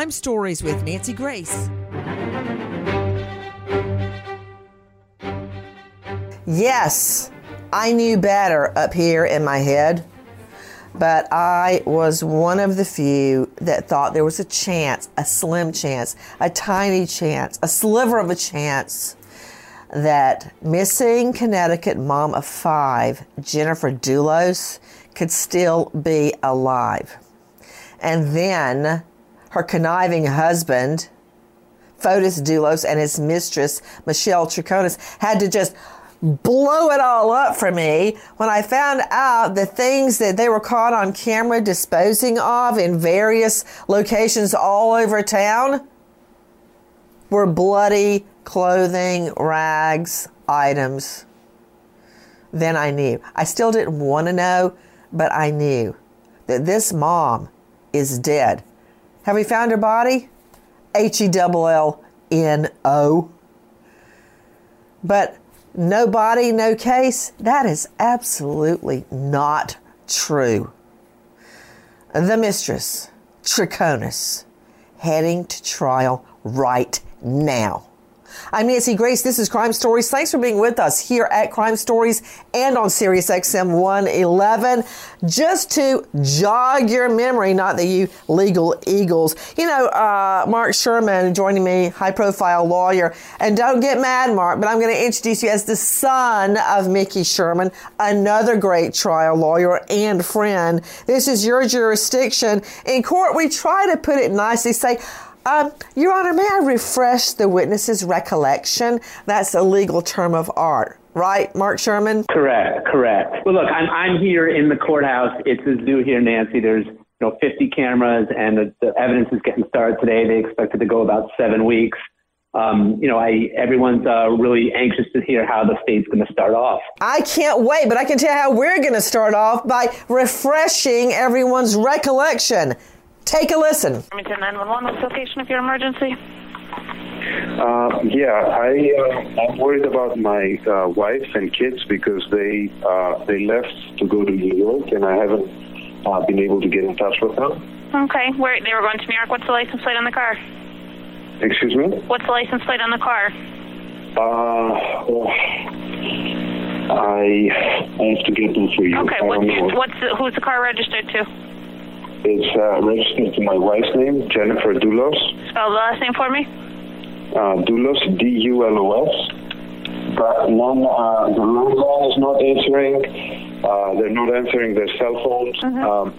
Crime Stories with Nancy Grace. Yes, I knew better up here in my head, but I was one of the few that thought there was a chance, a slim chance, a tiny chance, a sliver of a chance that missing Connecticut mom of five, Jennifer Dulos, could still be alive. And then her conniving husband, Fotis Dulos, and his mistress, Michelle Troconis, had to just blow it all up for me when I found out the things that they were caught on camera disposing of in various locations all over town were bloody clothing, rags, items. Then I knew. I still didn't want to know, but I knew that this mom is dead. Have we found her body? H E L L N O. But no body, no case, that is absolutely not true. The mistress, Troconis, heading to trial right now. I'm Nancy Grace. This is Crime Stories. Thanks for being with us here at Crime Stories and on Sirius XM 111. Just to jog your memory, not that you legal eagles. You know, uh, Mark Sherman joining me, high profile lawyer. And don't get mad, Mark, but I'm going to introduce you as the son of Mickey Sherman, another great trial lawyer and friend. This is your jurisdiction. In court, we try to put it nicely, say, um, Your Honor, may I refresh the witness's recollection? That's a legal term of art, right, Mark Sherman? Correct, correct. Well, look, I'm, I'm here in the courthouse. It's a zoo here, Nancy. There's you know 50 cameras, and the, the evidence is getting started today. They expect it to go about seven weeks. Um, you know, I everyone's uh, really anxious to hear how the state's going to start off. I can't wait, but I can tell you how we're going to start off by refreshing everyone's recollection. Take a listen. Farmington 911, what's the location of your emergency? Uh, yeah, I uh, I'm worried about my uh, wife and kids because they uh, they left to go to New York and I haven't uh, been able to get in touch with them. Okay, where they were going to New York. What's the license plate on the car? Excuse me. What's the license plate on the car? Uh, well, I I have to get them for you. Okay, what's what's the, who's the car registered to? It's uh, registered to my wife's name, Jennifer Dulos. Spell the last name for me. Uh, Dulos, D-U-L-O-S. But none, uh, the landline is not answering. Uh, they're not answering their cell phones. Um,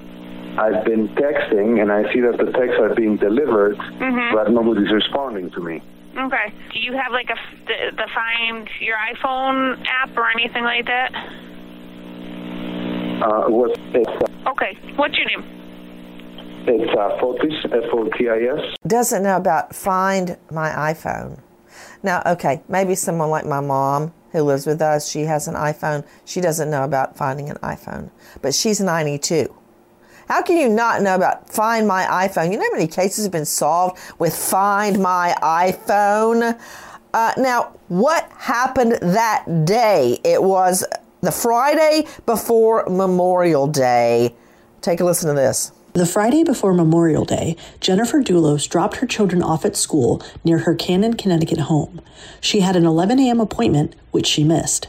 I've been texting, and I see that the texts are being delivered, but nobody's responding to me. Okay. Do you have like a f- the, the Find Your iPhone app or anything like that? Uh, what, uh, Okay. What's your name? It's uh, Fotis, F-O-T-I-S. Doesn't know about Find My iPhone. Now, okay, maybe someone like my mom who lives with us, she has an iPhone. She doesn't know about finding an iPhone, but she's 92. How can you not know about Find My iPhone? You know how many cases have been solved with Find My iPhone? Uh, now, what happened that day? It was the Friday before Memorial Day. Take a listen to this. The Friday before Memorial Day, Jennifer Dulos dropped her children off at school near her Canaan, Connecticut home. She had an 11 a.m. appointment, which she missed.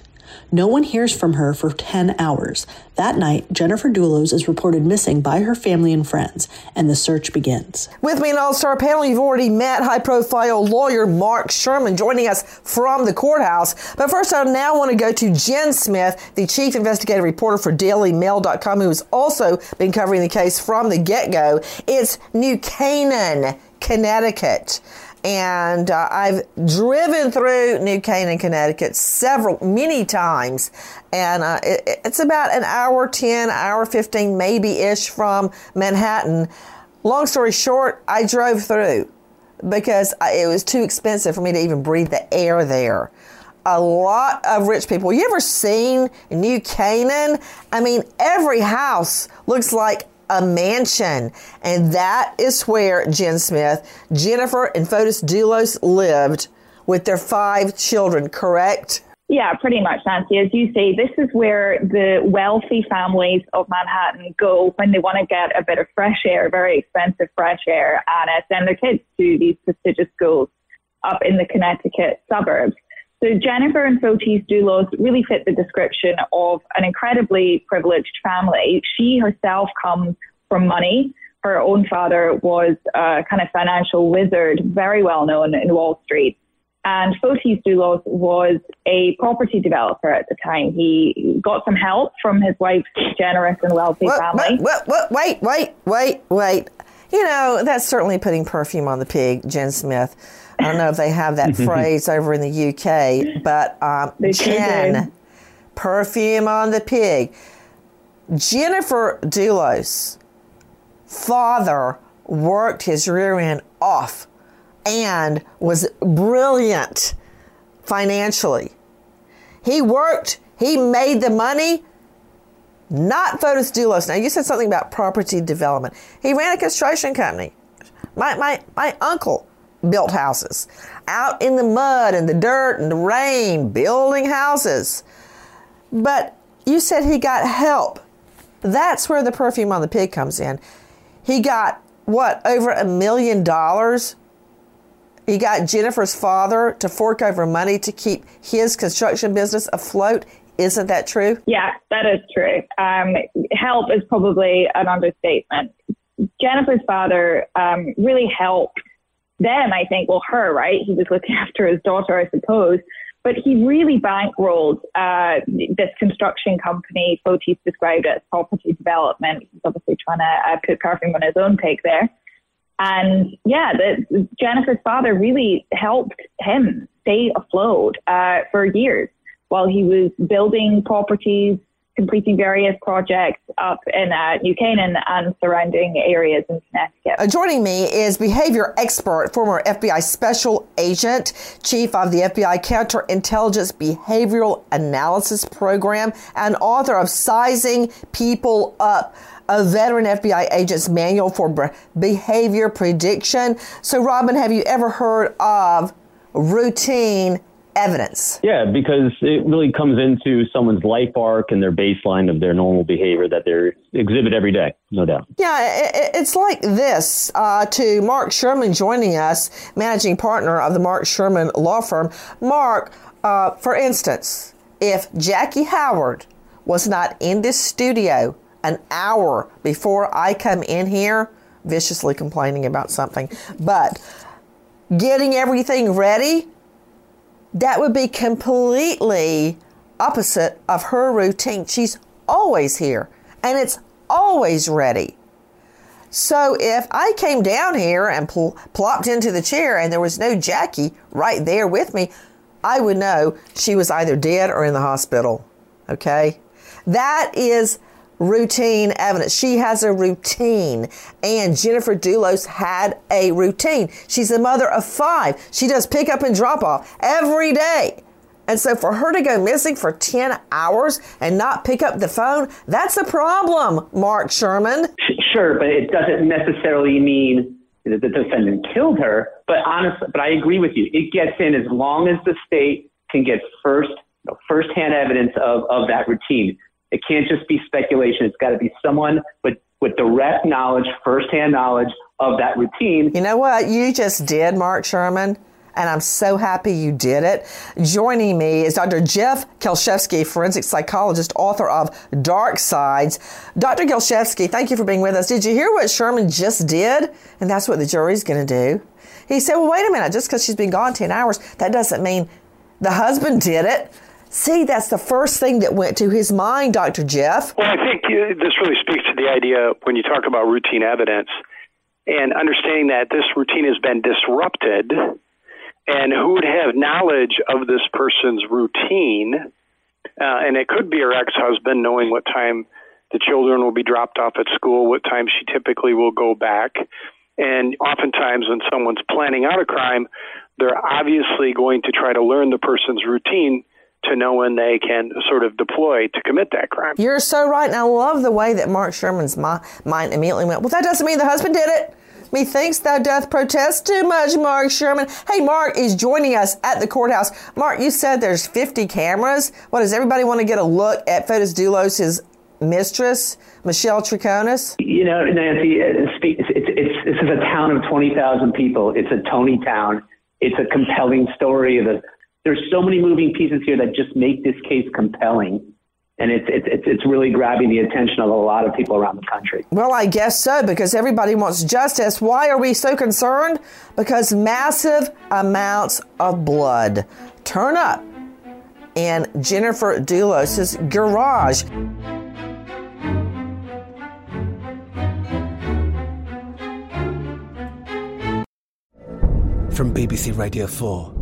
No one hears from her for 10 hours. That night, Jennifer Dulos is reported missing by her family and friends, and the search begins. With me in All Star panel, you've already met high profile lawyer Mark Sherman joining us from the courthouse. But first, I now want to go to Jen Smith, the chief investigative reporter for DailyMail.com, who has also been covering the case from the get go. It's New Canaan, Connecticut. And uh, I've driven through New Canaan, Connecticut several, many times. And uh, it, it's about an hour 10, hour 15, maybe ish from Manhattan. Long story short, I drove through because I, it was too expensive for me to even breathe the air there. A lot of rich people. You ever seen New Canaan? I mean, every house looks like a mansion. And that is where Jen Smith, Jennifer, and Fotis Dulos lived with their five children, correct? Yeah, pretty much, Nancy. As you say, this is where the wealthy families of Manhattan go when they want to get a bit of fresh air, very expensive fresh air, and uh, send their kids to these prestigious schools up in the Connecticut suburbs. So Jennifer and Fotis Dulos really fit the description of an incredibly privileged family. She herself comes from money. Her own father was a kind of financial wizard, very well known in Wall Street. And Fotis Dulos was a property developer at the time. He got some help from his wife's generous and wealthy What- family. what- what- wait, wait, wait, wait. You know, that's certainly putting perfume on the pig, Jen Smith. I don't know if they have that phrase over in the UK, but um, Jen, do. perfume on the pig. Jennifer Dulos, father, worked his rear end off and was brilliant financially. He worked, he made the money, not Fotis Dulos. Now, you said something about property development. He ran a construction company. My, my, my uncle built houses out in the mud and the dirt and the rain, building houses. But you said he got help. That's where the perfume on the pig comes in. He got, what, over a million dollars? He got Jennifer's father to fork over money to keep his construction business afloat. Isn't that true? Yeah, that is true. Um, help is probably an understatement. Jennifer's father um, really helped them, I think, well, her, right? He was looking after his daughter, I suppose. But he really bankrolled uh, this construction company. Fotis described it as property development. He's obviously trying to uh, put perfume on his own pig there. And yeah, the, Jennifer's father really helped him stay afloat uh, for years while he was building properties, completing various projects up in uh, New Canaan and surrounding areas in Connecticut. Uh, joining me is behavior expert, former FBI special agent, chief of the FBI Counterintelligence Behavioral Analysis Program, and author of Sizing People Up. A veteran FBI agent's manual for behavior prediction. So, Robin, have you ever heard of routine evidence? Yeah, because it really comes into someone's life arc and their baseline of their normal behavior that they exhibit every day, no doubt. Yeah, it's like this uh, to Mark Sherman joining us, managing partner of the Mark Sherman Law Firm. Mark, uh, for instance, if Jackie Howard was not in this studio an hour before I come in here, viciously complaining about something, but getting everything ready, that would be completely opposite of her routine. She's always here and it's always ready. So if I came down here and pl- plopped into the chair and there was no Jackie right there with me, I would know she was either dead or in the hospital. Okay? That is routine evidence. She has a routine. And Jennifer Dulos had a routine. She's a mother of five. She does pick up and drop off every day. And so for her to go missing for 10 hours and not pick up the phone, that's a problem, Mark Sherman. Sure, but it doesn't necessarily mean that the defendant killed her. But honestly, but I agree with you. It gets in as long as the state can get first, you know, firsthand evidence of, of that routine. It can't just be speculation. It's got to be someone with, with direct knowledge, firsthand knowledge of that routine. You know what you just did, Mark Sherman? And I'm so happy you did it. Joining me is Dr. Jeff Kelshevsky, forensic psychologist, author of Dark Sides. Dr. Kelshevsky, thank you for being with us. Did you hear what Sherman just did? And that's what the jury's going to do. He said, well, wait a minute, just because she's been gone 10 hours, that doesn't mean the husband did it. See, that's the first thing that went to his mind, Dr. Jeff. Well, I think uh, this really speaks to the idea when you talk about routine evidence and understanding that this routine has been disrupted and who would have knowledge of this person's routine. Uh, and it could be her ex husband knowing what time the children will be dropped off at school, what time she typically will go back. And oftentimes, when someone's planning out a crime, they're obviously going to try to learn the person's routine to know when they can sort of deploy to commit that crime. You're so right. And I love the way that Mark Sherman's mind immediately went, well, that doesn't mean the husband did it. Methinks thou doth protest too much, Mark Sherman. Hey, Mark is joining us at the courthouse. Mark, you said there's 50 cameras. What, does everybody want to get a look at Fotis Dulos' mistress, Michelle Troconis? You know, Nancy, it's, it's, it's, this is a town of 20,000 people. It's a Tony town. It's a compelling story of a there's so many moving pieces here that just make this case compelling. And it's, it's, it's really grabbing the attention of a lot of people around the country. Well, I guess so, because everybody wants justice. Why are we so concerned? Because massive amounts of blood turn up in Jennifer Dulos' garage. From BBC Radio 4.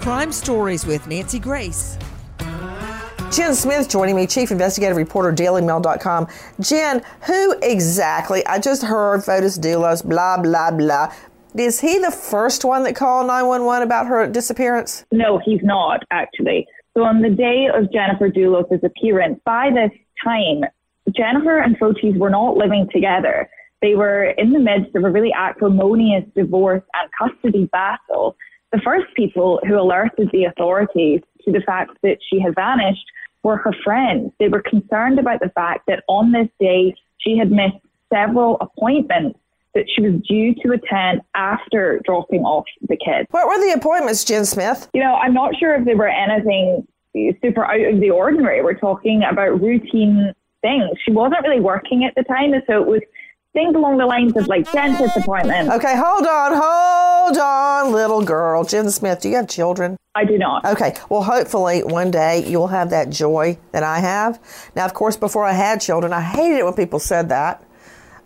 Crime Stories with Nancy Grace. Jen Smith joining me, Chief Investigative Reporter, DailyMail.com. Jen, who exactly? I just heard Fotis Dulos, blah, blah, blah. Is he the first one that called 911 about her disappearance? No, he's not, actually. So on the day of Jennifer Dulos' appearance, by this time, Jennifer and Fotis were not living together. They were in the midst of a really acrimonious divorce and custody battle. The first people who alerted the authorities to the fact that she had vanished were her friends. They were concerned about the fact that on this day she had missed several appointments that she was due to attend after dropping off the kids. What were the appointments, Jen Smith? You know, I'm not sure if they were anything super out of the ordinary. We're talking about routine things. She wasn't really working at the time, so it was things along the lines of like dentist appointments. Okay, hold on, hold on, little girl. Jen Smith, do you have children? I do not. Okay, well, hopefully one day you'll have that joy that I have. Now, of course, before I had children, I hated it when people said that.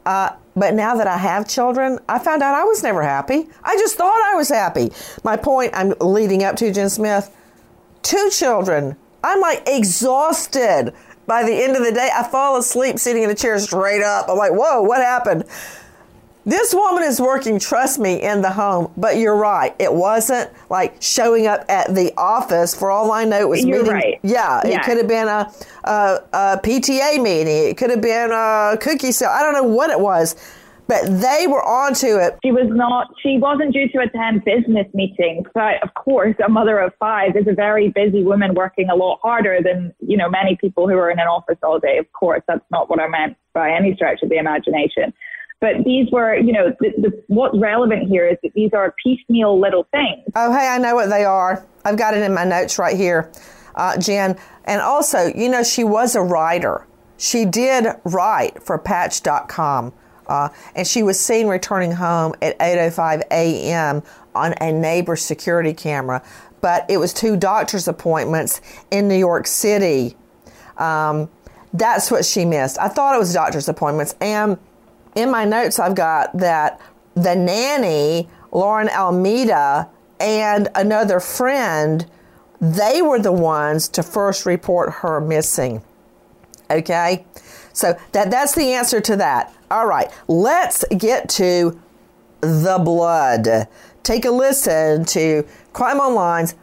Uh, but now that I have children, I found out I was never happy. I just thought I was happy. My point I'm leading up to, Jen Smith, two children. I'm like exhausted. By the end of the day, I fall asleep sitting in a chair straight up. I'm like, whoa, what happened? This woman is working, trust me, in the home, but you're right. It wasn't like showing up at the office. For all I know, it was You're meeting. right. Yeah, Yeah. it could have been a, a, a PTA meeting. It could have been a cookie sale. I don't know what it was, but they were onto it. She was not, she wasn't due to attend business meetings. But of course, a mother of five is a very busy woman working a lot harder than, you know, many people who are in an office all day. Of course, that's not what I meant by any stretch of the imagination. But these were, you know, the, the, what's relevant here is that these are piecemeal little things. Oh, hey, I know what they are. I've got it in my notes right here, uh, Jen. And also, you know, she was a writer. She did write for Patch.com. Uh, and she was seen returning home at 8:05 a.m. on a neighbor's security camera. But it was two doctor's appointments in New York City. Um, that's what she missed. I thought it was doctor's appointments. And in my notes, I've got that the nanny, Lauren Almeida, and another friend, they were the ones to first report her missing. Okay? So that, that's the answer to that. All right, let's get to the blood. Take a listen to Crime Online's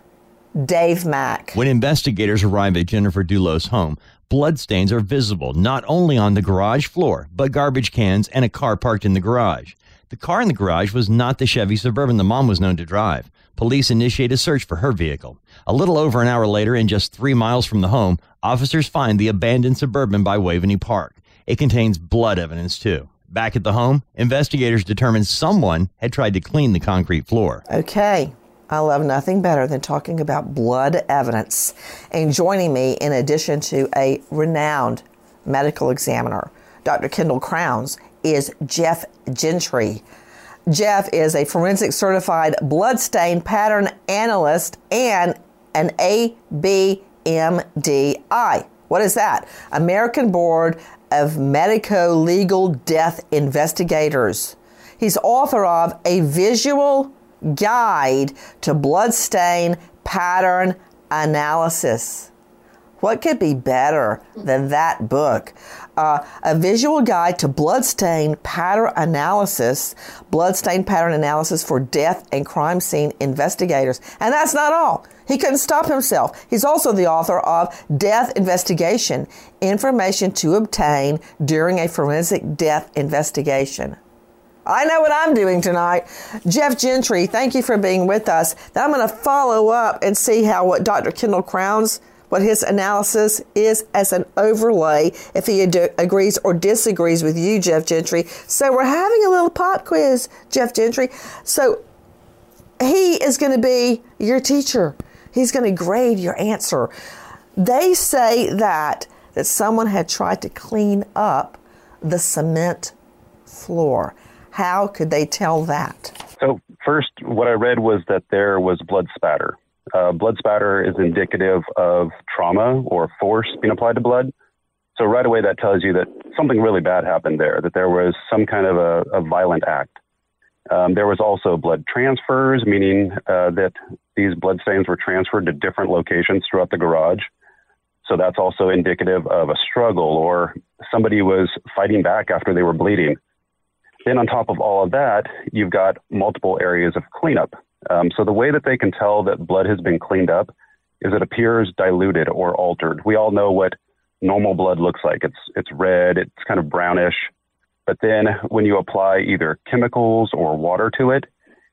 Dave Mack. When investigators arrive at Jennifer Dulos' home, bloodstains are visible not only on the garage floor, but garbage cans and a car parked in the garage. The car in the garage was not the Chevy Suburban the mom was known to drive. Police initiate a search for her vehicle. A little over an hour later, and just three miles from the home, officers find the abandoned Suburban by Waveny Park. It contains blood evidence, too. Back at the home, investigators determined someone had tried to clean the concrete floor. Okay. I love nothing better than talking about blood evidence. And joining me, in addition to a renowned medical examiner, Dr. Kendall Crowns, is Jeff Gentry. Jeff is a forensic certified blood stain pattern analyst and an ABMDI. What is that? American Board of Medico Legal Death Investigators. He's author of A Visual Guide to Bloodstain Pattern Analysis. What could be better than that book? Uh, a visual guide to bloodstain pattern analysis, bloodstain pattern analysis for death and crime scene investigators. And that's not all. He couldn't stop himself. He's also the author of Death Investigation Information to Obtain During a Forensic Death Investigation. I know what I'm doing tonight. Jeff Gentry, thank you for being with us. Now I'm going to follow up and see how what Dr. Kendall Crowns, what his analysis is as an overlay, if he ad- agrees or disagrees with you, Jeff Gentry. So we're having a little pop quiz, Jeff Gentry. So he is going to be your teacher. He's going to grade your answer. They say that that someone had tried to clean up the cement floor. How could they tell that? So, first, what I read was that there was blood spatter. Uh, blood spatter is indicative of trauma or force being applied to blood. So, right away, that tells you that something really bad happened there, that there was some kind of a, a violent act. Um, there was also blood transfers, meaning uh, that these blood stains were transferred to different locations throughout the garage. So, that's also indicative of a struggle or somebody was fighting back after they were bleeding. Then, on top of all of that, you've got multiple areas of cleanup. Um, so, the way that they can tell that blood has been cleaned up is it appears diluted or altered. We all know what normal blood looks like. It's it's red, it's kind of brownish. But then when you apply either chemicals or water to it,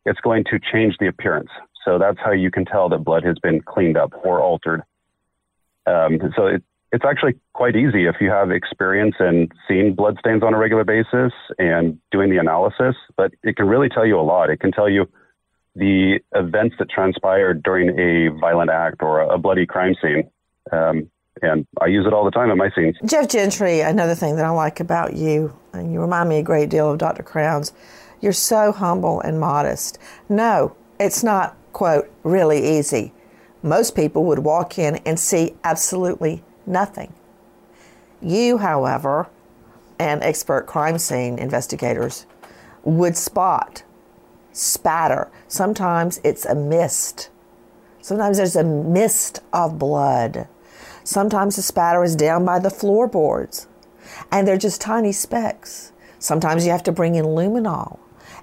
it's going to change the appearance. So that's how you can tell that blood has been cleaned up or altered. Um, so it, it's actually quite easy if you have experience in seeing blood stains on a regular basis and doing the analysis, but it can really tell you a lot. It can tell you the events that transpired during a violent act or a bloody crime scene. Um, and I use it all the time at my scenes. Jeff Gentry, another thing that I like about you, and you remind me a great deal of Dr. Crowns, you're so humble and modest. No, it's not, quote, really easy. Most people would walk in and see absolutely nothing. You, however, and expert crime scene investigators would spot spatter. Sometimes it's a mist. Sometimes there's a mist of blood. Sometimes the spatter is down by the floorboards and they're just tiny specks. Sometimes you have to bring in luminol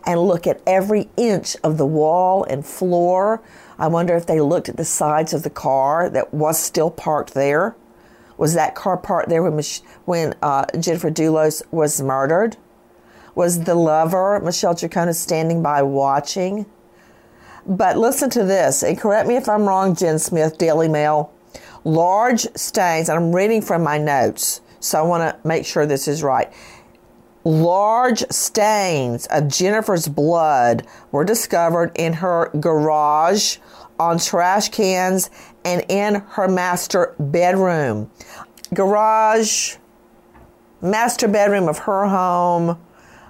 and look at every inch of the wall and floor. I wonder if they looked at the sides of the car that was still parked there. Was that car parked there when, when uh, Jennifer Dulos was murdered? Was the lover, Michelle Troconis, standing by watching? But listen to this, and correct me if I'm wrong, Jen Smith, Daily Mail. Large stains, and I'm reading from my notes, so I want to make sure this is right. Large stains of Jennifer's blood were discovered in her garage, on trash cans, and in her master bedroom. Garage, master bedroom of her home,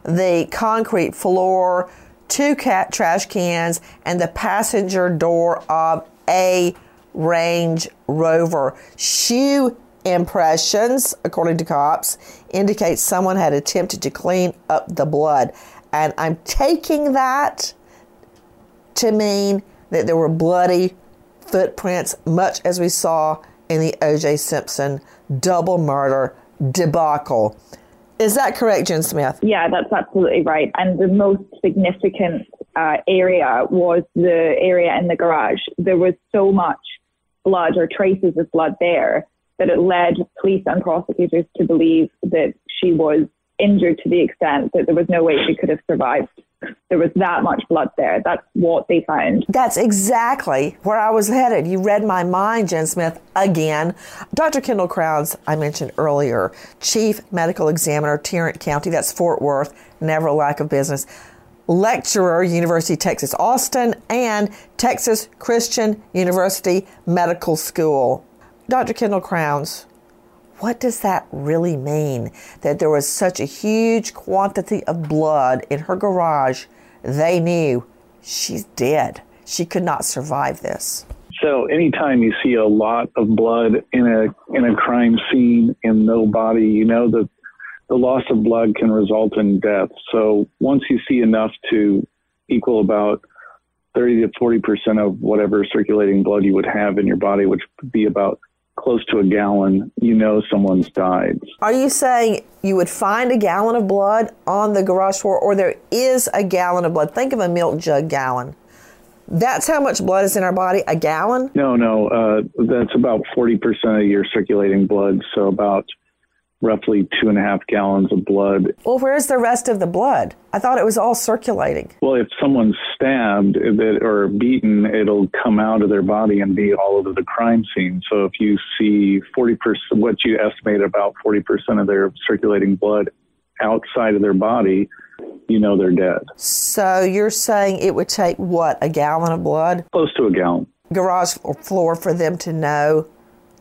the concrete floor, two cat trash cans, and the passenger door of a Range Rover. Shoe impressions, according to cops, indicate someone had attempted to clean up the blood. And I'm taking that to mean that there were bloody footprints, much as we saw in the O.J. Simpson double murder debacle. Is that correct, Jen Smith? Yeah, that's absolutely right. And the most significant uh, area was the area in the garage. There was so much blood or traces of blood there that it led police and prosecutors to believe that she was injured to the extent that there was no way she could have survived. There was that much blood there. That's what they found. That's exactly where I was headed. You read my mind, Jen Smith, again. Dr. Kendall Crowns, I mentioned earlier, Chief Medical Examiner, Tarrant County, that's Fort Worth, never a lack of business lecturer, University of Texas Austin, and Texas Christian University Medical School. Dr. Kendall Crowns, what does that really mean? That there was such a huge quantity of blood in her garage, they knew she's dead. She could not survive this. So anytime you see a lot of blood in a in a crime scene and no body, you know that the loss of blood can result in death. So once you see enough to equal about 30 to 40 percent of whatever circulating blood you would have in your body, which would be about close to a gallon, you know someone's died. Are you saying you would find a gallon of blood on the garage floor, or there is a gallon of blood? Think of a milk jug gallon. That's how much blood is in our body, a gallon? No, no. Uh, that's about 40% of your circulating blood. So about roughly two and a half gallons of blood. Well, where's the rest of the blood? I thought it was all circulating. Well, if someone's stabbed or beaten, it'll come out of their body and be all over the crime scene. So if you see 40%, what you estimate about 40% of their circulating blood outside of their body, you know they're dead. So you're saying it would take what, a gallon of blood? Close to a gallon. Garage floor for them to know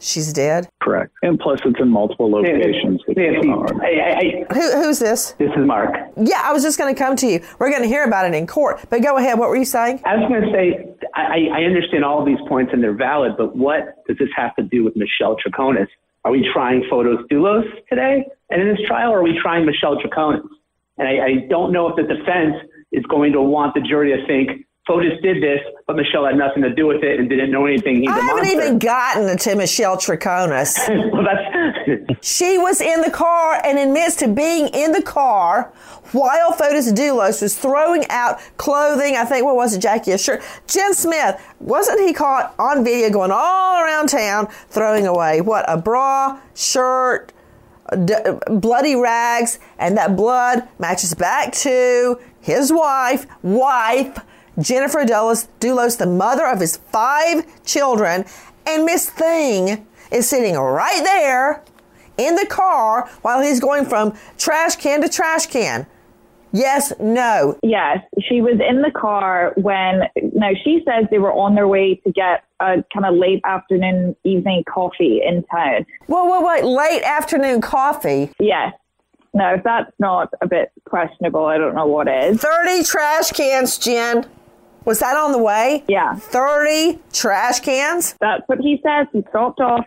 she's dead? Correct. And plus, it's in multiple locations. Nancy, I, I, Who, who's this? This is Mark. Yeah, I was just going to come to you. We're going to hear about it in court. But go ahead. What were you saying? I was going to say, I, I understand all of these points and they're valid, but what does this have to do with Michelle Troconis? Are we trying Fotis Dulos today? And in this trial, are we trying Michelle Troconis? And I, I don't know if the defense is going to want the jury to think Fotis did this, but Michelle had nothing to do with it and didn't know anything. He's I haven't even gotten to Michelle Troconis. well, she was in the car and admits to being in the car while Fotis Dulos was throwing out clothing. I think, what was it, Jackie? A shirt. Jen Smith, wasn't he caught on video going all around town throwing away what? A bra, shirt, d- bloody rags, and that blood matches back to his wife, wife, Jennifer Dulos, the mother of his five children, and Miss Thing is sitting right there in the car while he's going from trash can to trash can. Yes, no. Yes, she was in the car when, no, she says they were on their way to get a kind of late afternoon, evening coffee in town. Whoa, whoa, wait, late afternoon coffee? Yes. No, if that's not a bit questionable, I don't know what is. 30 trash cans, Jen. Was that on the way? Yeah. 30 trash cans? That's what he says. He dropped off,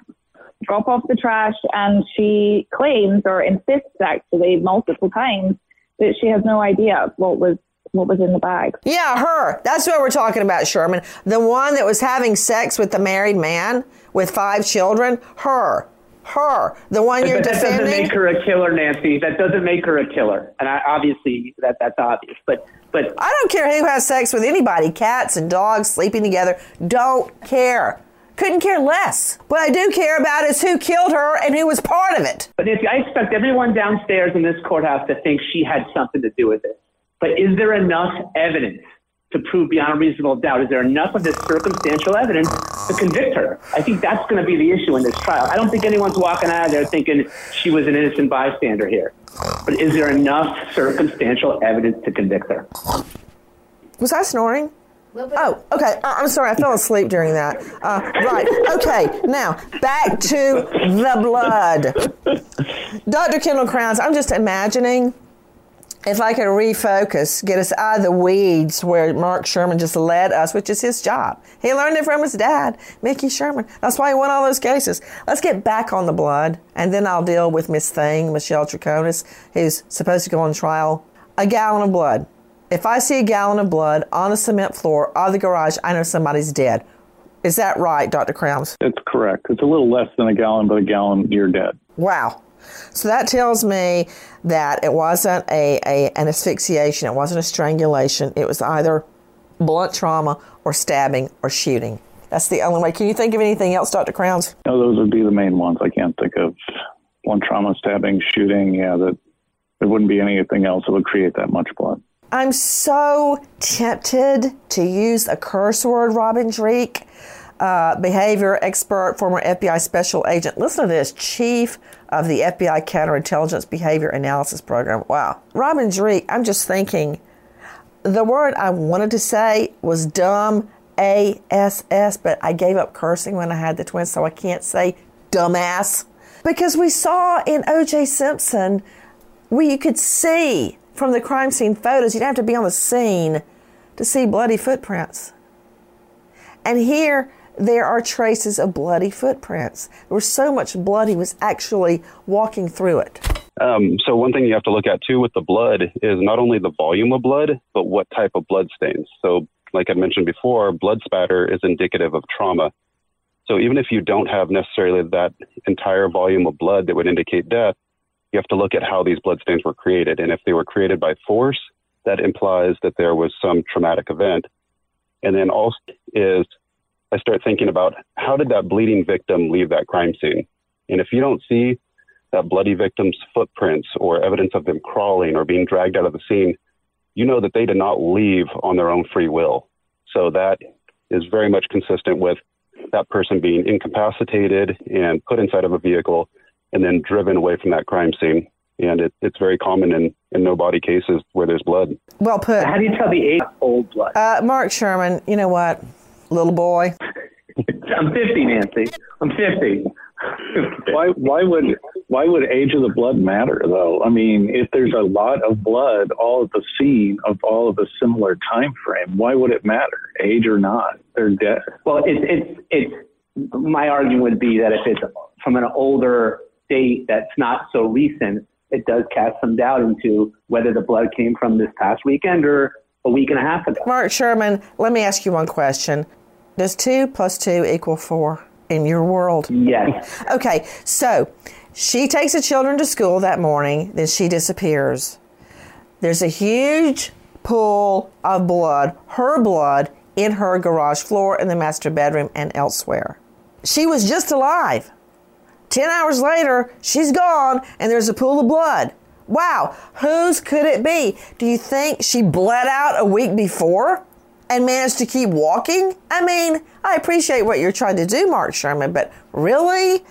drop off the trash, and she claims or insists actually multiple times that she has no idea what was what was in the bag. Yeah, her. That's what we're talking about, Sherman. The one that was having sex with the married man with five children. Her. Her. The one you're but that defending. doesn't make her a killer, Nancy. That doesn't make her a killer, and I, obviously that that's obvious. But but I don't care who has sex with anybody. Cats and dogs sleeping together. Don't care. Couldn't care less. What I do care about is who killed her and who was part of it. But Nancy, I expect everyone downstairs in this courthouse to think she had something to do with it. But is there enough evidence to prove beyond a reasonable doubt? Is there enough of this circumstantial evidence to convict her? I think that's going to be the issue in this trial. I don't think anyone's walking out of there thinking she was an innocent bystander here. But is there enough circumstantial evidence to convict her? Was I snoring? Oh, okay. I- I'm sorry. I fell asleep during that. Uh, right. Okay. Now back to the blood. Dr. Kendall Crowns, I'm just imagining if I could refocus, get us out of the weeds where Mark Sherman just led us, which is his job. He learned it from his dad, Mickey Sherman. That's why he won all those cases. Let's get back on the blood, and then I'll deal with Miss Thing, Michelle Troconis, who's supposed to go on trial. A gallon of blood. If I see a gallon of blood on the cement floor of the garage, I know somebody's dead. Is that right, Dr. Crowns? It's correct. It's a little less than a gallon, but a gallon, you're dead. Wow. So that tells me that it wasn't a, a an asphyxiation, it wasn't a strangulation. It was either blunt trauma or stabbing or shooting. That's the only way. Can you think of anything else, Dr. Crowns? No, those would be the main ones. I can't think of one trauma, stabbing, shooting. Yeah, that there wouldn't be anything else that would create that much blood. I'm so tempted to use a curse word, Robin Dreeke, uh, behavior expert, former FBI special agent. Listen to this, chief of the FBI Counterintelligence Behavior Analysis Program. Wow. Robin Dreeke, I'm just thinking, the word I wanted to say was dumb, A S S, but I gave up cursing when I had the twins, so I can't say dumbass. Because we saw in O.J. Simpson, where you could see from the crime scene photos, you'd have to be on the scene to see bloody footprints. And here, there are traces of bloody footprints. There was so much blood, he was actually walking through it. Um, so one thing you have to look at too with the blood is not only the volume of blood, but what type of blood stains. So, like I mentioned before, blood spatter is indicative of trauma. So even if you don't have necessarily that entire volume of blood that would indicate death, you have to look at how these blood stains were created. And if they were created by force, that implies that there was some traumatic event. And then also is I start thinking about how did that bleeding victim leave that crime scene? And if you don't see that bloody victim's footprints or evidence of them crawling or being dragged out of the scene, you know that they did not leave on their own free will. So that is very much consistent with that person being incapacitated and put inside of a vehicle and then driven away from that crime scene. And it, it's very common in, in no body cases where there's blood. Well put. How do you tell the age of old blood? Uh, Mark Sherman, you know what, little boy? I'm 50, Nancy. I'm 50. why why would why would age of the blood matter though? I mean, if there's a lot of blood all at the scene of all of a similar time frame, why would it matter, age or not? They're dead. Well, it's it's it's my argument would be that if it's from an older date that's not so recent, it does cast some doubt into whether the blood came from this past weekend or a week and a half ago. Mark Sherman, let me ask you one question. Does two plus two equal four in your world? Yes. Okay, so she takes the children to school that morning, then she disappears. There's a huge pool of blood, her blood, in her garage floor, in the master bedroom, and elsewhere. She was just alive. 10 hours later, she's gone, and there's a pool of blood. Wow, whose could it be? Do you think she bled out a week before and managed to keep walking? I mean, I appreciate what you're trying to do, Mark Sherman, but really?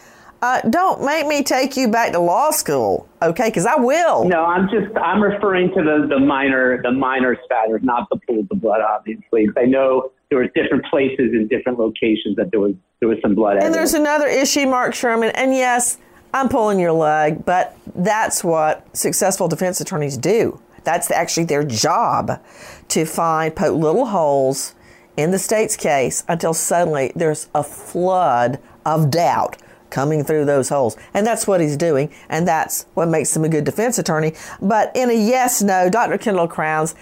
Uh, don't make me take you back to law school, okay? Because I will. No, I'm just I'm referring to the the minor the minor spatters, not the pools of blood, obviously. I know there were different places in different locations that there was there was some blood. And evidence. there's another issue, Mark Sherman, and yes, I'm pulling your leg, but that's what successful defense attorneys do. That's actually their job to find poke little holes in the state's case until suddenly there's a flood of doubt coming through those holes. And that's what he's doing, and that's what makes him a good defense attorney. But in a yes no, Dr. Kendall Crowns,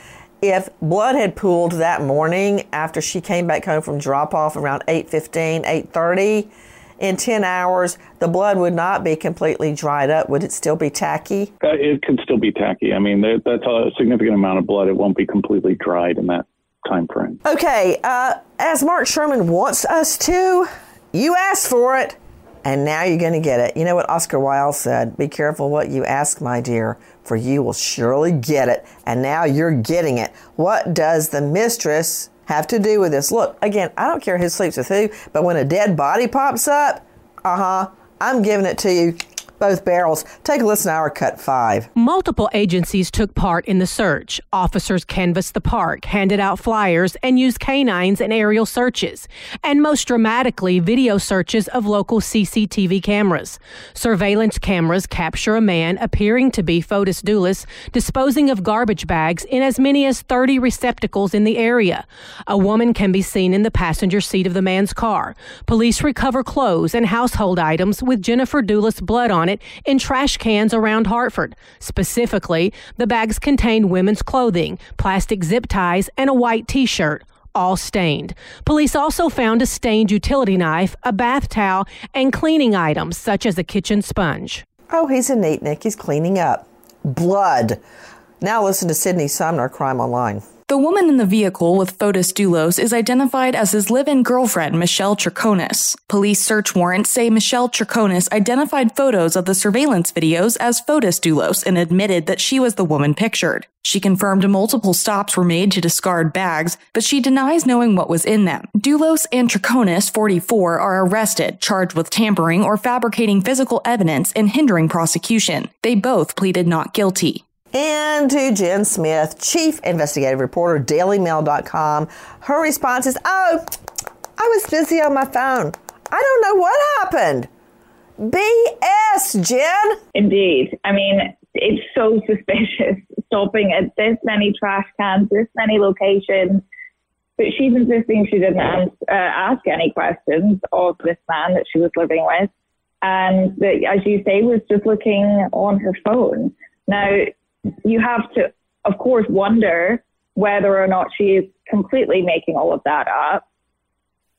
if blood had pooled that morning after she came back home from drop off around 8:15, 8:30, in 10 hours, the blood would not be completely dried up. Would it still be tacky? Uh, it could still be tacky. I mean, there, that's a significant amount of blood. It won't be completely dried in that time frame. Okay, uh, as Mark Sherman wants us to, you asked for it, and now you're going to get it. You know what Oscar Wilde said? Be careful what you ask, my dear, for you will surely get it. And now you're getting it. What does the mistress have to do with this? Look, again, I don't care who sleeps with who, but when a dead body pops up, uh huh, I'm giving it to you. Both barrels. Take a listen to our cut five. Multiple agencies took part in the search. Officers canvassed the park, handed out flyers, and used canines and aerial searches. And most dramatically, video searches of local CCTV cameras. Surveillance cameras capture a man appearing to be Fotis Dulos disposing of garbage bags in as many as 30 receptacles in the area. A woman can be seen in the passenger seat of the man's car. Police recover clothes and household items with Jennifer Dulos blood on it in trash cans around Hartford. Specifically, the bags contained women's clothing, plastic zip ties, and a white t shirt. All stained. Police also found a stained utility knife, a bath towel, and cleaning items such as a kitchen sponge. Oh, he's a neat Nick. He's cleaning up. Blood. Now listen to Sydney Sumner, Crime Online. The woman in the vehicle with Fotis Dulos is identified as his live-in girlfriend, Michelle Troconis. Police search warrants say Michelle Troconis identified photos of the surveillance videos as Fotis Dulos and admitted that she was the woman pictured. She confirmed multiple stops were made to discard bags, but she denies knowing what was in them. Dulos and Troconis, 44, are arrested, charged with tampering or fabricating physical evidence and hindering prosecution. They both pleaded not guilty. And to Jen Smith, Chief Investigative Reporter, DailyMail.com. Her response is, Oh, I was busy on my phone. I don't know what happened. BS, Jen. Indeed. I mean, it's so suspicious stopping at this many trash cans, this many locations. But she's insisting she didn't ask, uh, ask any questions of this man that she was living with. And that, as you say, was just looking on her phone. Now, you have to, of course, wonder whether or not she is completely making all of that up.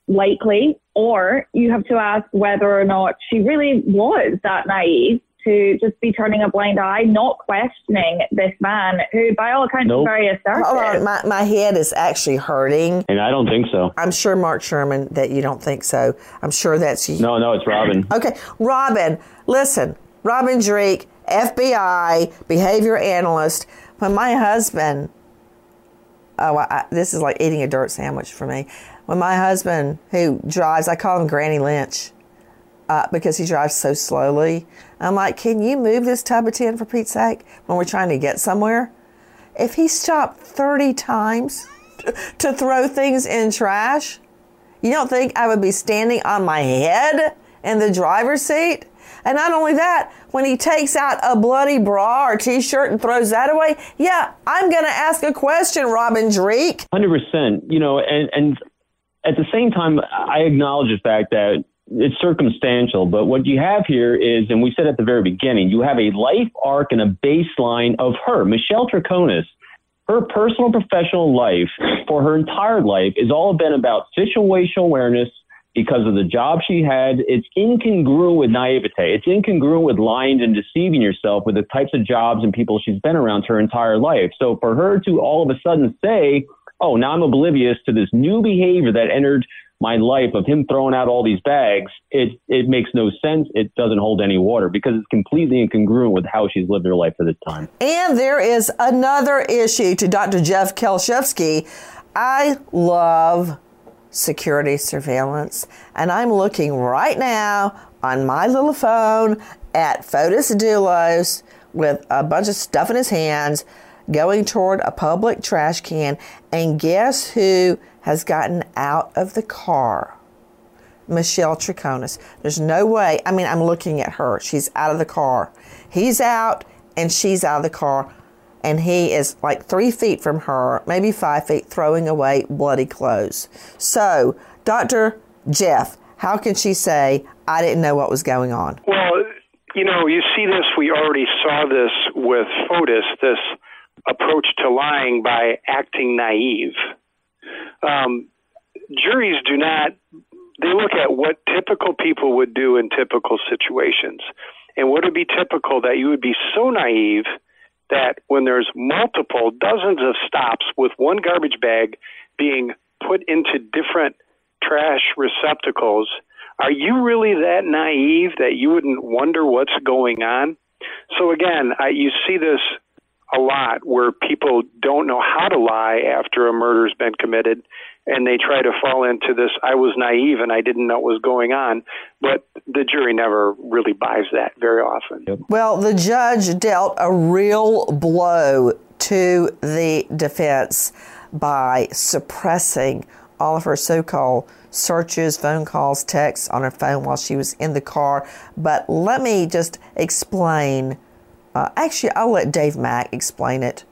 Likely, or you have to ask whether or not she really was that naive to just be turning a blind eye, not questioning this man who, by all accounts, Nope. is very assertive. Hold uh, on, my, my head is actually hurting. And I don't think so. I'm sure, Mark Sherman, that you don't think so. I'm sure that's you. No, no, it's Robin. Okay, Robin, listen, Robin Dreeke, FBI, behavior analyst. When my husband, oh, I, this is like eating a dirt sandwich for me. When my husband, who drives, I call him Granny Lynch uh, because he drives so slowly. I'm like, can you move this tub of tin for Pete's sake when we're trying to get somewhere? If he stopped 30 times to throw things in trash, you don't think I would be standing on my head in the driver's seat? And not only that, when he takes out a bloody bra or t-shirt and throws that away, yeah, I'm going to ask a question, Robin Dreeke. Hundred percent. You know, and and at the same time, I acknowledge the fact that it's circumstantial. But what you have here is, and we said at the very beginning, you have a life arc and a baseline of her, Michelle Troconis. her personal professional life for her entire life has all been about situational awareness because of the job she had. It's incongruent with naivete. It's incongruent with lying and deceiving yourself with the types of jobs and people she's been around her entire life. So for her to all of a sudden say, oh, now I'm oblivious to this new behavior that entered my life of him throwing out all these bags, it it makes no sense. It doesn't hold any water because it's completely incongruent with how she's lived her life for this time. And there is another issue to Dr. Jeff Kalshevsky. I love security surveillance, and I'm looking right now on my little phone at Fotis Dulos with a bunch of stuff in his hands going toward a public trash can, and guess who has gotten out of the car? Michelle Troconis. There's no way. I mean, I'm looking at her. She's out of the car. He's out, and she's out of the car, and he is like three feet from her, maybe five feet, throwing away bloody clothes. So, Dr. Jeff, how can she say, I didn't know what was going on? Well, you know, you see this, we already saw this with Fotis, this approach to lying by acting naive. Um, juries do not, they look at what typical people would do in typical situations. And what would it be typical that you would be so naive that when there's multiple, dozens of stops with one garbage bag being put into different trash receptacles, are you really that naive that you wouldn't wonder what's going on? So again, I, you see this a lot where people don't know how to lie after a murder's been committed and they try to fall into this I was naive and I didn't know what was going on but the jury never really buys that very often. Well, the judge dealt a real blow to the defense by suppressing all of her so-called searches, phone calls, texts on her phone while she was in the car. But let me just explain uh, actually, I'll let Dave Mack explain it,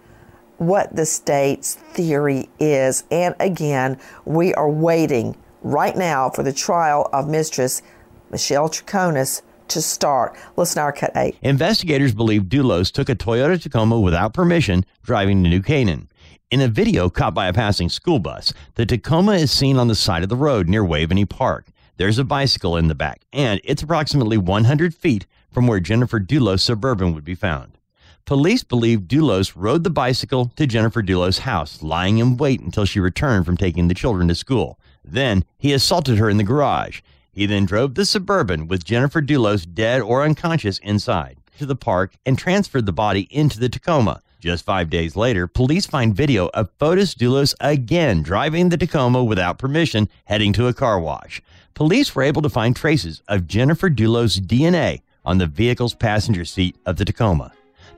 what the state's theory is. And again, we are waiting right now for the trial of Mistress Michelle Troconis to start. Listen to our cut eight. Investigators believe Dulos took a Toyota Tacoma without permission driving to New Canaan. In a video caught by a passing school bus, the Tacoma is seen on the side of the road near Waveny Park. There's a bicycle in the back, and it's approximately 100 feet from where Jennifer Dulos' Suburban would be found. Police believe Dulos rode the bicycle to Jennifer Dulos' house, lying in wait until she returned from taking the children to school. Then he assaulted her in the garage. He then drove the Suburban with Jennifer Dulos dead or unconscious inside to the park and transferred the body into the Tacoma. Just five days later, police find video of Fotis Dulos again driving the Tacoma without permission, heading to a car wash. Police were able to find traces of Jennifer Dulos' DNA on the vehicle's passenger seat of the Tacoma.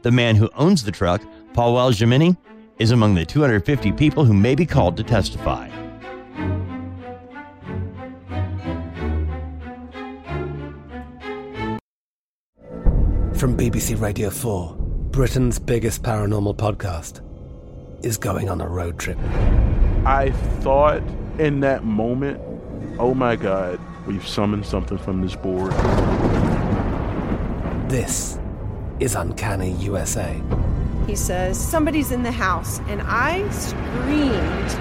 The man who owns the truck, Pawel Gumienny, is among the 250 people who may be called to testify. From BBC Radio 4, Britain's biggest paranormal podcast is going on a road trip. I thought in that moment, oh my God, we've summoned something from this board. This is Uncanny USA. He says, Somebody's in the house, and I screamed.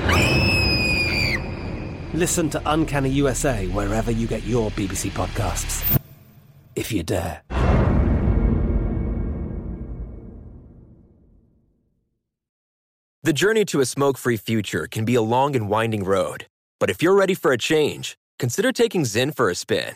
Listen to Uncanny USA wherever you get your BBC podcasts, if you dare. The journey to a smoke free future can be a long and winding road, but if you're ready for a change, consider taking Zyn for a spin.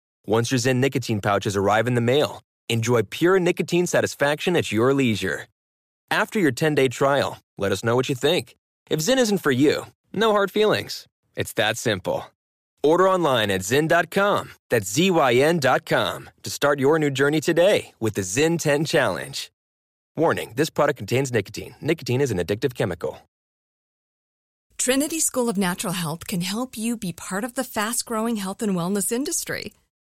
Once your Zyn nicotine pouches arrive in the mail, enjoy pure nicotine satisfaction at your leisure. After your 10 day trial, let us know what you think. If Zyn isn't for you, no hard feelings. It's that simple. Order online at Zyn.com, that's Z-Y-N.com, to start your new journey today with the Zyn 10 Challenge. Warning this product contains nicotine. Nicotine is an addictive chemical. Trinity School of Natural Health can help you be part of the fast growing health and wellness industry.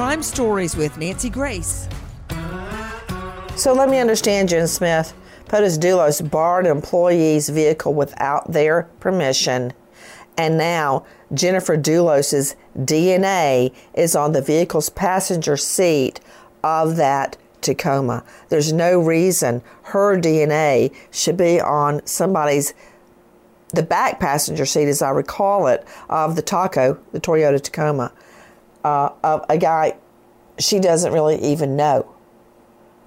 Crime Stories with Nancy Grace. So let me understand, Jen Smith. Fotis Dulos borrowed an employee's vehicle without their permission, and now Jennifer Dulos' DNA is on the vehicle's passenger seat of that Tacoma. There's no reason her DNA should be on somebody's the back passenger seat, as I recall it, of the Taco, the Toyota Tacoma, uh, of a guy she doesn't really even know.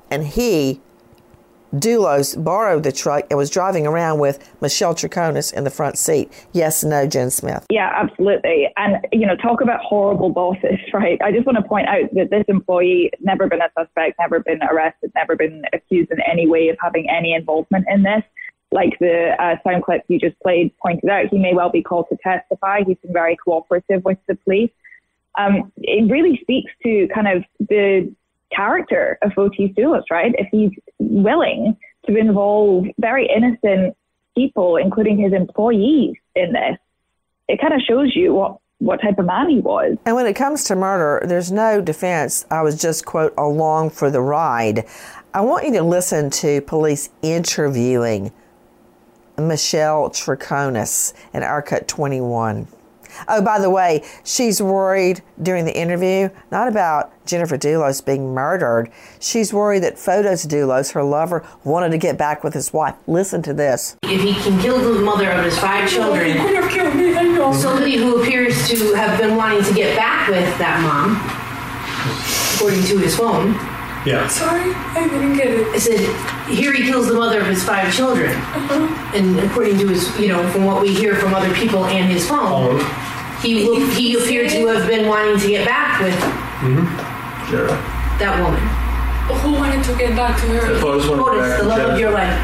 And he, Dulos, borrowed the truck and was driving around with Michelle Troconis in the front seat. Yes, no, Jen Smith. Yeah, absolutely. And, you know, talk about horrible bosses, right? I just want to point out that this employee never been a suspect, never been arrested, never been accused in any way of having any involvement in this like the uh, sound clip you just played pointed out, he may well be called to testify. He's been very cooperative with the police. Um, it really speaks to kind of the character of Fotis Dulos, right? If he's willing to involve very innocent people, including his employees, in this, it kind of shows you what what type of man he was. And when it comes to murder, there's no defense. I was just, quote, along for the ride. I want you to listen to police interviewing Michelle Troconis in Our Cut 21. Oh, by the way, she's worried during the interview not about Jennifer Dulos being murdered. She's worried that Fotis Dulos, her lover, wanted to get back with his wife. Listen to this. If he can kill the mother of his five children, somebody who appears to have been wanting to get back with that mom, according to his phone, yeah. Sorry, I didn't get it. I said, here he kills the mother of his five children. Uh-huh. And according to his, you know, from what we hear from other people and his phone, oh. he will, he appeared to have been wanting to get back with mm-hmm. sure. that woman. Who wanted to get back to her? The Fotis, the love of your life.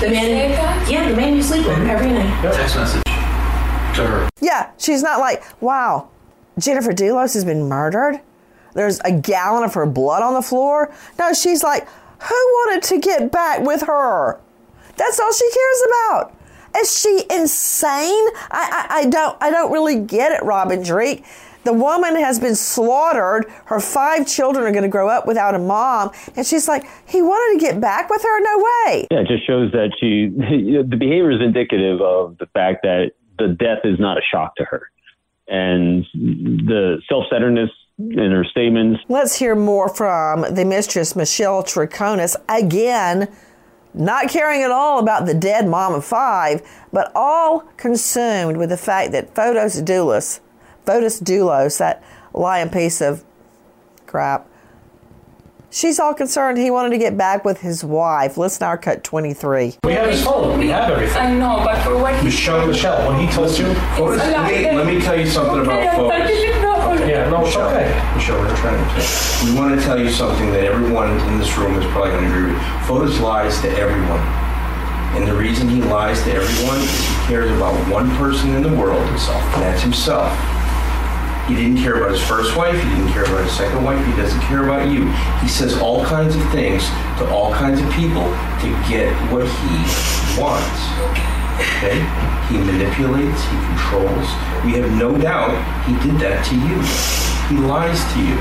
The man, yeah, the man you sleep with every night. Text message to her. Yeah, she's not like, wow, Jennifer Dulos has been murdered there's a gallon of her blood on the floor. No, she's like, who wanted to get back with her? That's all she cares about. Is she insane? I, I, I don't I don't really get it, Robin Dreeke. The woman has been slaughtered. Her five children are going to grow up without a mom. And she's like, he wanted to get back with her? No way. Yeah, it just shows that she, the behavior is indicative of the fact that the death is not a shock to her. And the self centeredness in her statements. Let's hear more from the mistress, Michelle Troconis, again, not caring at all about the dead mom of five, but all consumed with the fact that Fotis Dulos, Fotis Dulos, that lying piece of crap, She's all concerned he wanted to get back with his wife. Listen our cut 23. We have his phone. We have everything. I know, but for what he Michelle, Michelle, when he told you, Fotis, wait, let me tell you something okay, about I didn't know. Yeah, no, it's Michelle, okay. Michelle, we're trying to tell you. We want to tell you something that everyone in this room is probably going to agree with. Fotis lies to everyone. And the reason he lies to everyone is he cares about one person in the world, himself, and that's himself. He didn't care about his first wife. He didn't care about his second wife. He doesn't care about you. He says all kinds of things to all kinds of people to get what he wants. Okay? He manipulates. He controls. We have no doubt he did that to you. He lies to you.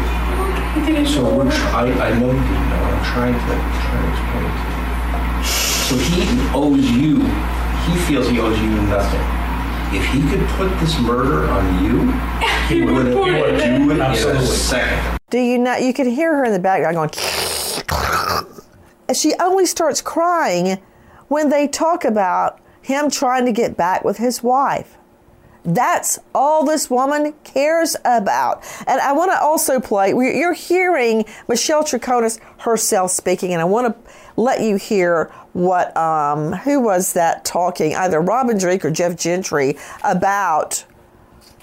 So we're try- I, I know you didn't know. I'm trying to, trying to explain it to you. So he owes you. He feels he owes you nothing if he could put this murder on you, he, he would, would do it in second. Do you not? You can hear her in the background going. she only starts crying when they talk about him trying to get back with his wife. That's all this woman cares about. And I want to also play, you're hearing Michelle Troconis herself speaking, and I want to let you hear what, um, who was that talking, either Robin Dreeke or Jeff Gentry, about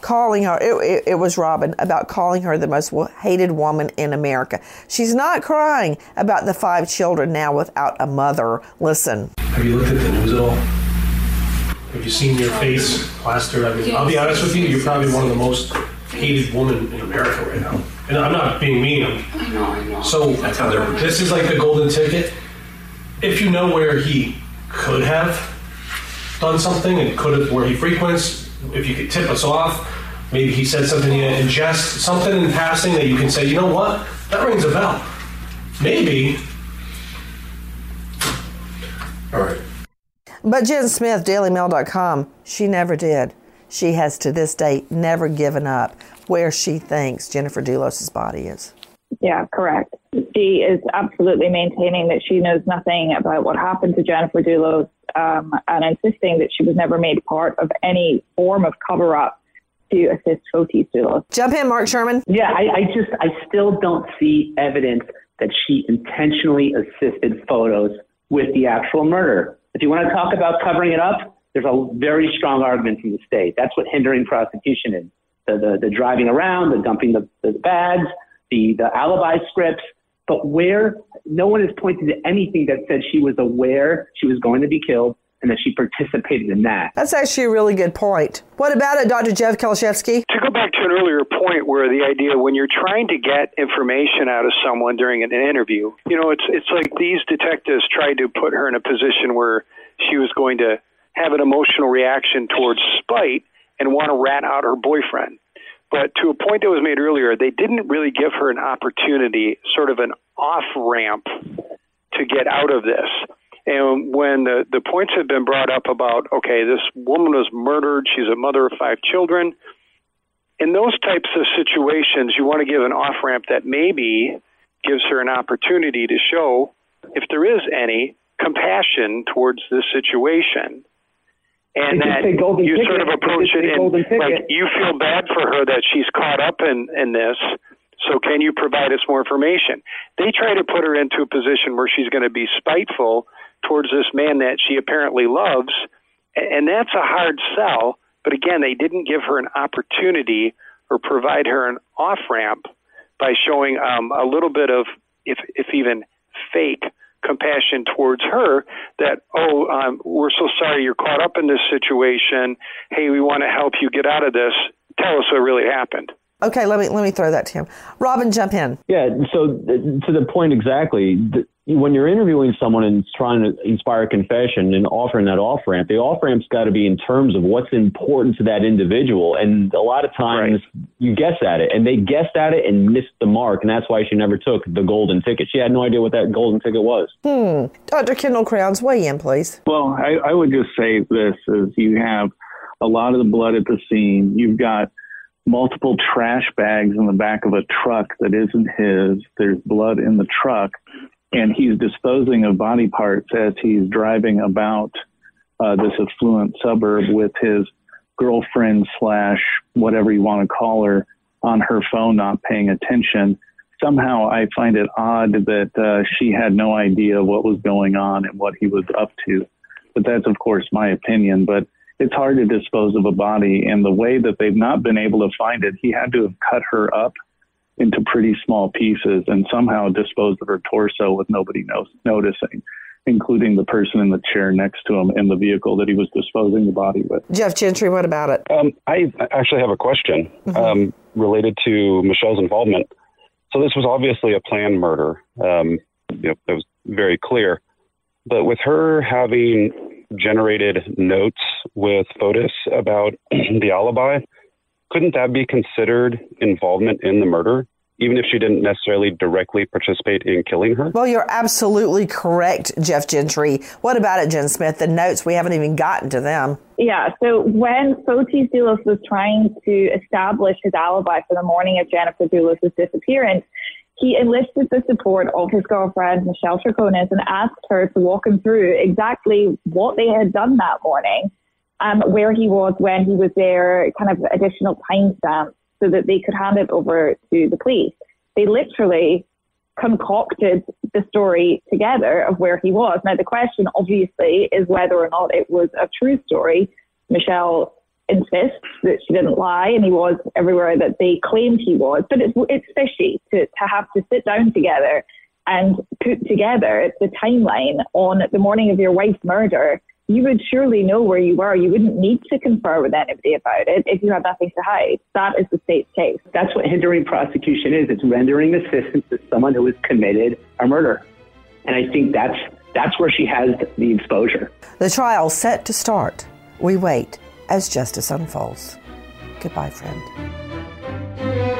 calling her, it, it, it was Robin, about calling her the most hated woman in America. She's not crying about the five children now without a mother. Listen. Have you looked at the news at all? Have you seen your face plastered? I mean, I'll be honest with you, you're probably one of the most hated women in America right now. And I'm not being mean. I'm, I know, I know. so That's how they're- this is like the golden ticket. If you know where he could have done something and could have where he frequents, if you could tip us off, maybe he said something in jest, something in passing that you can say, you know what, that rings a bell. Maybe. All right. But Jen Smith, DailyMail.com, she never did. She has to this day never given up where she thinks Jennifer Dulos' body is. Yeah, correct. She is absolutely maintaining that she knows nothing about what happened to Jennifer Dulos um, and insisting that she was never made part of any form of cover up to assist Fotis Dulos. Jump in, Mark Sherman. Yeah, I, I just, I still don't see evidence that she intentionally assisted Fotis with the actual murder. If you want to talk about covering it up, there's a very strong argument from the state. That's what hindering prosecution is. The, the, the driving around, the dumping the, the bags, the, the alibi scripts. But where no one has pointed to anything that said she was aware she was going to be killed and that she participated in that. That's actually a really good point. What about it, Dr. Jeff Kalashevsky? To go back to an earlier point where the idea when you're trying to get information out of someone during an interview, you know, it's it's like these detectives tried to put her in a position where she was going to have an emotional reaction towards spite and want to rat out her boyfriend. But to a point that was made earlier, they didn't really give her an opportunity, sort of an off ramp to get out of this. And when the, the points have been brought up about, okay, this woman was murdered, she's a mother of five children, in those types of situations, you want to give an off ramp that maybe gives her an opportunity to show, if there is any, compassion towards this situation. And that you ticket. sort of approach it and like you feel bad for her that she's caught up in, in this. So can you provide us more information? They try to put her into a position where she's going to be spiteful towards this man that she apparently loves, and that's a hard sell. But again, they didn't give her an opportunity or provide her an off ramp by showing um, a little bit of, if if even fake compassion towards her that oh um, we're so sorry you're caught up in this situation hey we want to help you get out of this tell us what really happened Okay, let me let me throw that to him. Robin, jump in. Yeah. So to the point exactly, th- when you're interviewing someone and trying to inspire confession and offering that off ramp, the off ramp's got to be in terms of what's important to that individual. And a lot of times you guess at it, and they guessed at it and missed the mark, and that's why she never took the golden ticket. She had no idea what that golden ticket was. Hmm. Dr. Kendall Crowns, weigh in, please. Well, I, I would just say this is you have a lot of the blood at the scene. You've got multiple trash bags in the back of a truck that isn't his. There's blood in the truck, and he's disposing of body parts as he's driving about uh, this affluent suburb with his girlfriend slash whatever you want to call her on her phone, not paying attention. Somehow, I find it odd that uh, she had no idea what was going on and what he was up to. But that's, of course, my opinion. But it's hard to dispose of a body. And the way that they've not been able to find it, he had to have cut her up into pretty small pieces and somehow disposed of her torso with nobody no- noticing, including the person in the chair next to him in the vehicle that he was disposing the body with. Jeff Gentry, what about it? Um, I actually have a question um, related to Michelle's involvement. So this was obviously a planned murder. Um, you know, that was very clear. But with her having generated notes with Fotis about the alibi, couldn't that be considered involvement in the murder, even if she didn't necessarily directly participate in killing her? Well, you're absolutely correct, Jeff Gentry. What about it, Jen Smith? The notes, we haven't even gotten to them. Yeah, so when Fotis Dulos was trying to establish his alibi for the morning of Jennifer Dulos' disappearance, he enlisted the support of his girlfriend, Michelle Troconis, and asked her to walk him through exactly what they had done that morning, um, where he was when he was there, kind of additional timestamps so that they could hand it over to the police. They literally concocted the story together of where he was. Now, the question obviously is whether or not it was a true story. Michelle insists that she didn't lie and he was everywhere that they claimed he was. But it's, it's fishy to, to have to sit down together and put together the timeline on the morning of your wife's murder. You would surely know where you were. You wouldn't need to confer with anybody about it if you had nothing to hide. That is the state's case. That's what hindering prosecution is. It's rendering assistance to someone who has committed a murder. And I think that's that's where she has the exposure. The trial set to start. We wait as justice unfolds. Goodbye, friend.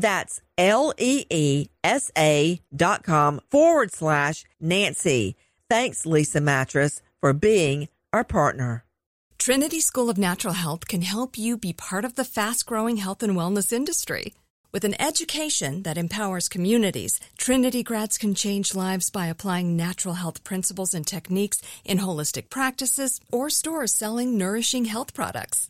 That's L-E-E-S-A dot com forward slash Nancy. Thanks, Leesa Mattress, for being our partner. Trinity School of Natural Health can help you be part of the fast growing health and wellness industry. With an education that empowers communities, Trinity grads can change lives by applying natural health principles and techniques in holistic practices or stores selling nourishing health products.